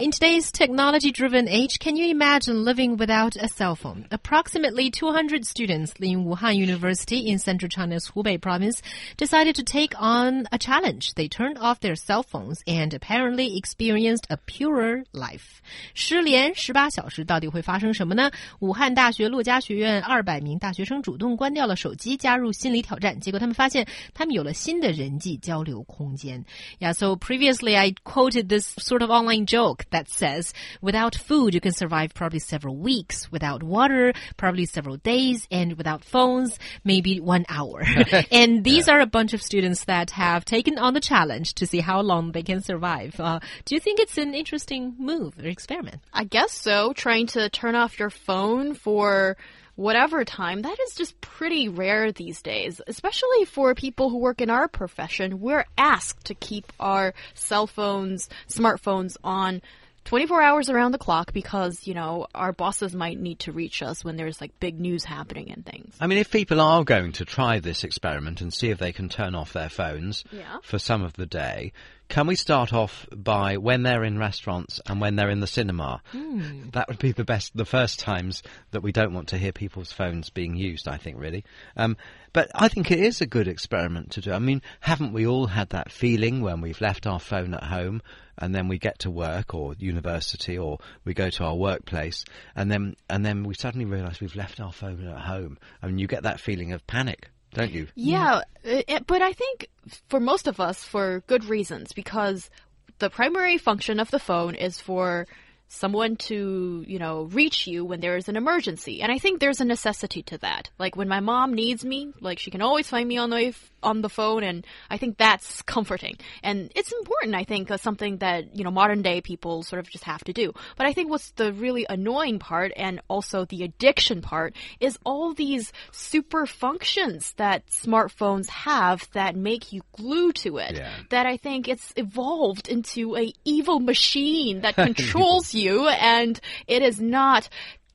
In today's technology driven age, can you imagine living without a cell phone? Approximately 200 students in Wuhan University in central China's Hubei province decided to take on a challenge. They turned off their cell phones and apparently experienced a purer life. 失联18小时到底会发生什么呢？武汉大学珞珈学院200名大学生主动关掉了手机，加入心理挑战。结果他们发现，他们有了新的人际交流空间。Yeah, so previously I quoted this sort of online joke that says without food you can survive probably several weeks, without water probably several days, and without phones maybe one hour. and these yeah. are a bunch of students that have taken on the challenge to see how long they can survive. Uh, do you think it's an interesting move or experiment? I guess so. Trying to turn off your phone for whatever time, that is just pretty rare these days, especially for people who work in our profession. We're asked to keep our cell phones, smartphones on 24 hours around the clock because, you know, our bosses might need to reach us when there's like big news happening and things. I mean, if people are going to try this experiment and see if they can turn off their phones yeah. for some of the day, can we start off by when they're in restaurants and when they're in the cinema? Mm. That would be the best, the first times that we don't want to hear people's phones being used, I think, really. Um, but I think it is a good experiment to do. I mean, haven't we all had that feeling when we've left our phone at home and then we get to work or university or we go to our workplace and then, and then we suddenly realize we've left our phone at home I and mean, you get that feeling of panic don't you? Yeah, it, but I think for most of us, for good reasons, because the primary function of the phone is for someone to, you know, reach you when there is an emergency. And I think there's a necessity to that. Like when my mom needs me, like she can always find me on the on the phone and I think that's comforting. And it's important, I think, uh, something that, you know, modern day people sort of just have to do. But I think what's the really annoying part and also the addiction part is all these super functions that smartphones have that make you glue to it. Yeah. That I think it's evolved into a evil machine that controls you you, and it is not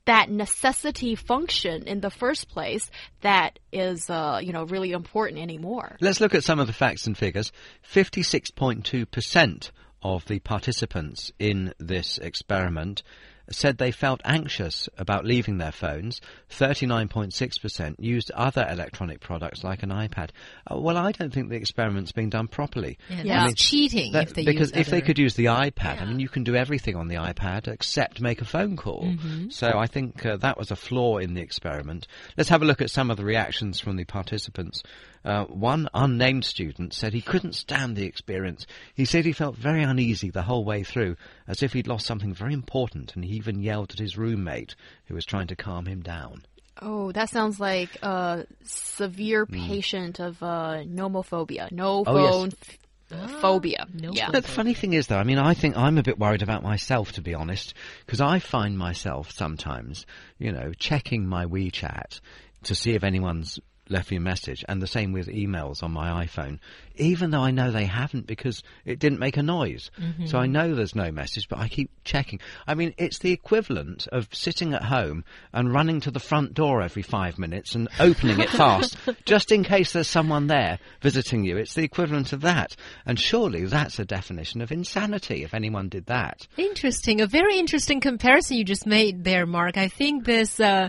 that necessity function in the first place that is, uh, you know, really important anymore. Let's look at some of the facts and figures. 56.2% of the participants in this experiment said they felt anxious about leaving their phones. 39.6% used other electronic products like an iPad. Uh, well, I don't think the experiment's being done properly. Yeah, I mean, cheating that, if they because if they could use the iPad, yeah. I mean, you can do everything on the iPad except make a phone call. Mm -hmm. So I think uh, that was a flaw in the experiment. Let's have a look at some of the reactions from the participants. Uh, one unnamed student said he couldn't stand the experience. He said he felt very uneasy the whole way through, as if he'd lost something very important, and he even yelled at his roommate, who was trying to calm him down. Oh, that sounds like a severe mm. patient of uh, nomophobia. No oh, phone yes. phobia. No yeah. The funny thing is, though, I mean, I think I'm a bit worried about myself, to be honest, because I find myself sometimes, you know, checking my WeChat to see if anyone's left me a message, and the same with emails on my iPhone, even though I know they haven't because it didn't make a noise. Mm-hmm. So I know there's no message, but I keep checking. I mean, it's the equivalent of sitting at home and running to the front door every five minutes and opening it fast, just in case there's someone there visiting you. It's the equivalent of that. And surely that's a definition of insanity if anyone did that. Interesting. A very interesting comparison you just made there, Mark. I think this, uh,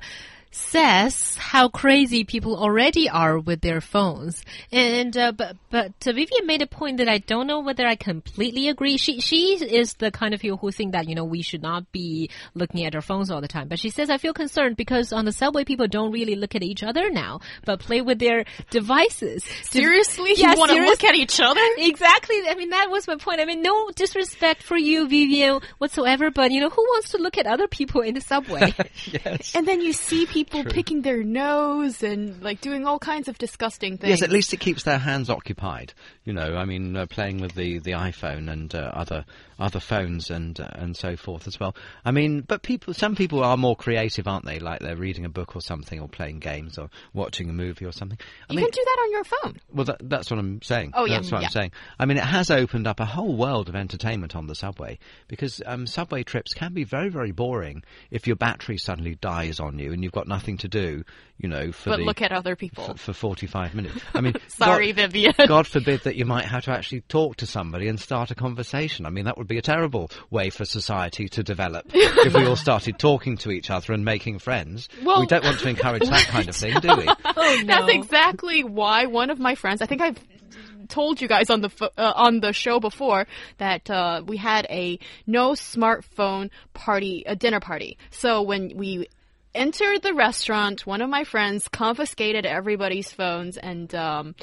says how crazy people already are with their phones. And uh, but but uh, Vivian made a point that I don't know whether I completely agree. She she is the kind of people who think that you know we should not be looking at our phones all the time. But she says I feel concerned because on the subway people don't really look at each other now, but play with their devices. Seriously, yeah, you want to look at each other? Exactly. I mean that was my point. I mean no disrespect for you, Vivian, whatsoever. But you know who wants to look at other people in the subway? yes. And then you see people people picking their nose and like doing all kinds of disgusting things. Yes, at least it keeps their hands occupied. You know, I mean, uh, playing with the, the iPhone and uh, other other phones and uh, and so forth as well. I mean, but people, some people are more creative, aren't they? Like they're reading a book or something, or playing games, or watching a movie or something. I you mean, can do that on your phone. well, that, that's what I'm saying. Oh, yeah, that's what yeah. I'm saying. I mean, it has opened up a whole world of entertainment on the subway because um, subway trips can be very, very boring if your battery suddenly dies on you and you've got nothing to do. You know, for But the look at other people. for, for 45 minutes. I mean, Sorry, God, Vivian. God forbid that you might have to actually talk to somebody and start a conversation. I mean, that would be a terrible way for society to develop if we all started talking to each other and making friends. Well- we don't want to encourage that kind of thing, do we? Oh, no. That's exactly why one of my friends, I think I've told you guys on the uh, on the show before that uh, we had a no smartphone party, a dinner party. So when we entered the restaurant, one of my friends confiscated everybody's phones and um,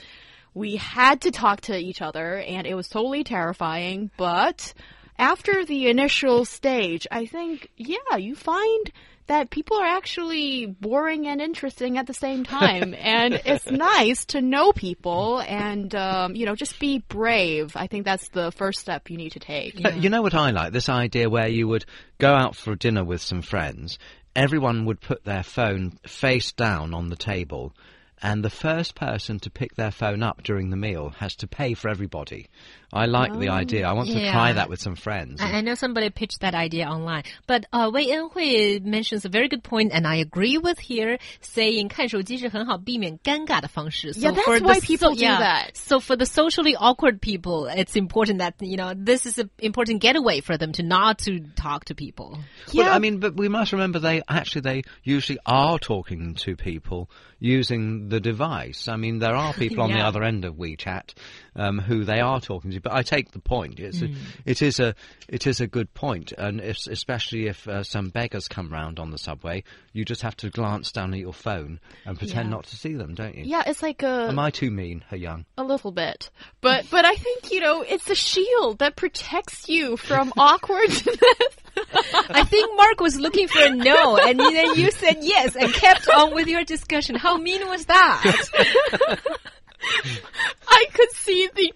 we had to talk to each other and it was totally terrifying, but after the initial stage, I think yeah, you find that people are actually boring and interesting at the same time. and it's nice to know people and, um, you know, just be brave. I think that's the first step you need to take. But you know what I like? This idea where you would go out for dinner with some friends, everyone would put their phone face down on the table, and the first person to pick their phone up during the meal has to pay for everybody. I like the idea. I want to try Yeah. that with some friends. I, I know somebody pitched that idea online, but uh, Wei Enhui mentions a very good point, and I agree with here, saying 看手机是很好避免尴尬的方式. So Yeah, that's for why the people so, do yeah, that. So for the socially awkward people, it's important that you know this is an important getaway for them to not to talk to people. Well, Yeah. I mean, but we must remember they actually they usually are talking to people using the device. I mean, there are people on the other end of WeChat um, who they are talking to. But I take the point. It's Hmm. a, it is a it is a good point, and if, especially if uh, some beggars come round on the subway, you just have to glance down at your phone and pretend Yeah. not to see them, don't you? Yeah, it's like a Am I too mean, He Yang? a little bit, but but I think you know it's a shield that protects you from awkwardness. I think Mark was looking for a no, and then you said yes and kept on with your discussion. How mean was that? I could see the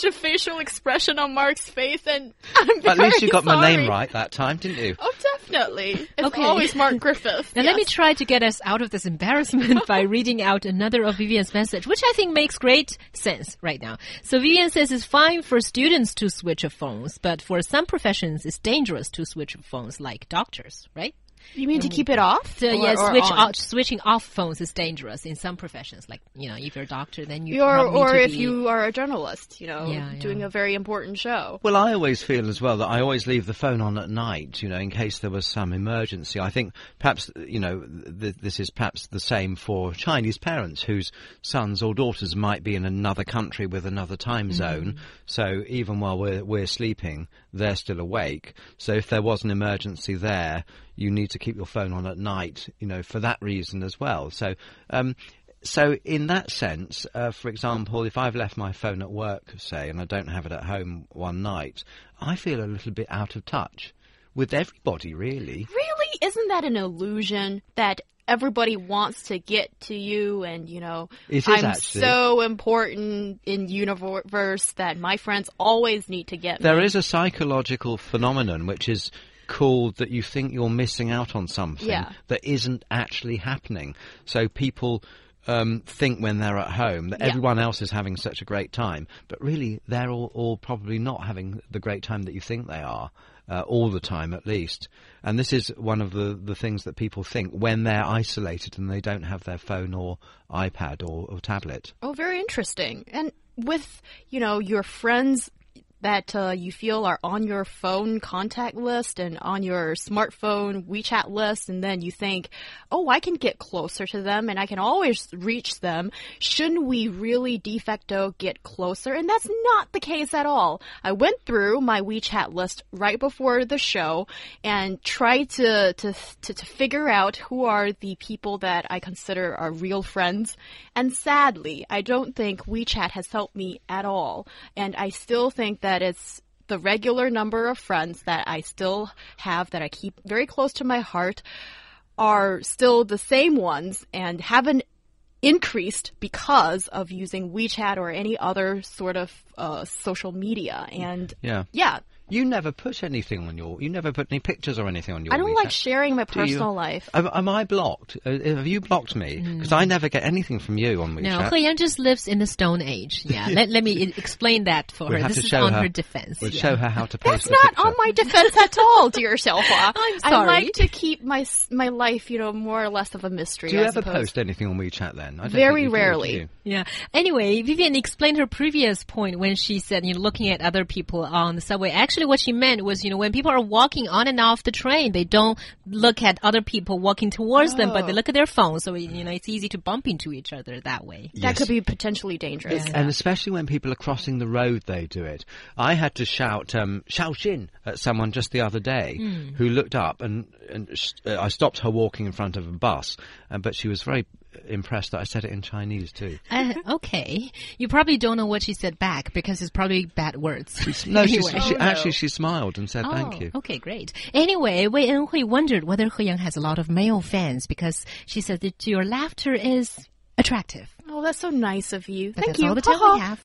change of facial expression on Mark's face, and I'm At least you got my name right that time, didn't you? Oh, definitely. It's Okay. always Mark Griffith. Now let me try to get us out of this embarrassment by reading out another of Vivian's message, which I think makes great sense right now. So Vivian says it's fine for students to switch of phones, but for some professions it's dangerous to switch of phones, like doctors, right? You mean to mm-hmm. keep it off? So Or- yeah, or switch on? off, switching off phones is dangerous in some professions. Like you know, if you're a doctor, then you or probably or if be- you are a journalist, you know, Yeah, doing yeah. a very important show. Well, I always feel as well that I always leave the phone on at night, you know, in case there was some emergency. I think perhaps, you know, th- this is perhaps the same for Chinese parents whose sons or daughters might be in another country with another time mm-hmm. zone. So even while we're, we're sleeping, they're still awake. So if there was an emergency there, you need to keep your phone on at night, you know, for that reason as well. So, um, so in that sense, uh, for example, if I've left my phone at work, say, and I don't have it at home one night, I feel a little bit out of touch with everybody, really. Really, isn't that an illusion that everybody wants to get to you and you know I'm actually. so important in universe that my friends always need to get There me. is a psychological phenomenon which is called that you think you're missing out on something Yeah. that isn't actually happening. So people um, think when they're at home that Yeah. everyone else is having such a great time, but really they're all, all probably not having the great time that you think they are. Uh, all the time, at least, and this is one of the, the things that people think when they're isolated and they don't have their phone or iPad or, or tablet. Oh, very interesting. And with, you know, your friends that uh, you feel are on your phone contact list and on your smartphone WeChat list, and then you think, oh, I can get closer to them and I can always reach them. Shouldn't we really de facto get closer? And that's not the case at all. I went through my WeChat list right before the show and tried to, to, to, to figure out who are the people that I consider are real friends. And sadly, I don't think WeChat has helped me at all. And I still think that it's the regular number of friends that I still have that I keep very close to my heart are still the same ones and haven't increased because of using WeChat or any other sort of uh, social media. And Yeah. yeah, You never put anything on your. You never put any pictures or anything on your. I don't WeChat. like sharing my personal life. Am, am I blocked? Uh, have you blocked me? Because I never get anything from you on WeChat. No, He just lives in the Stone Age. Yeah, let, let me explain that for We'll her. have This to is on her. her defense. We'll yeah. show her how to post That's not picture. on my defense at all, dear Xiaohua. I'm sorry. I like to keep my my life, you know, more or less of a mystery. Do you I ever suppose. post anything on WeChat then? I don't Very think do, do rarely. Yeah. Anyway, Vivian explained her previous point when she said, you know, looking at other people on the subway. Actually, what she meant was, you know, when people are walking on and off the train, they don't look at other people walking towards them, but they Oh. look at their phone. So, you know, it's easy to bump into each other that way. That could be potentially dangerous. And especially when people are crossing the road, they do it. I had to shout um, "Xiaoxin" at someone just the other day who looked up and, and sh- uh, I stopped her walking in front of a bus, uh, but she was very impressed that I said it in Chinese too. Uh, okay. You probably don't know what she said back because it's probably bad words. No, she, Anyway. she Oh, no. actually she smiled and said thank Oh, you. Okay, great. Anyway, Wei Enhui wondered whether He Yang has a lot of male fans because she said that your laughter is attractive. Oh, that's so nice of you. But Thank that's you. all the time we have.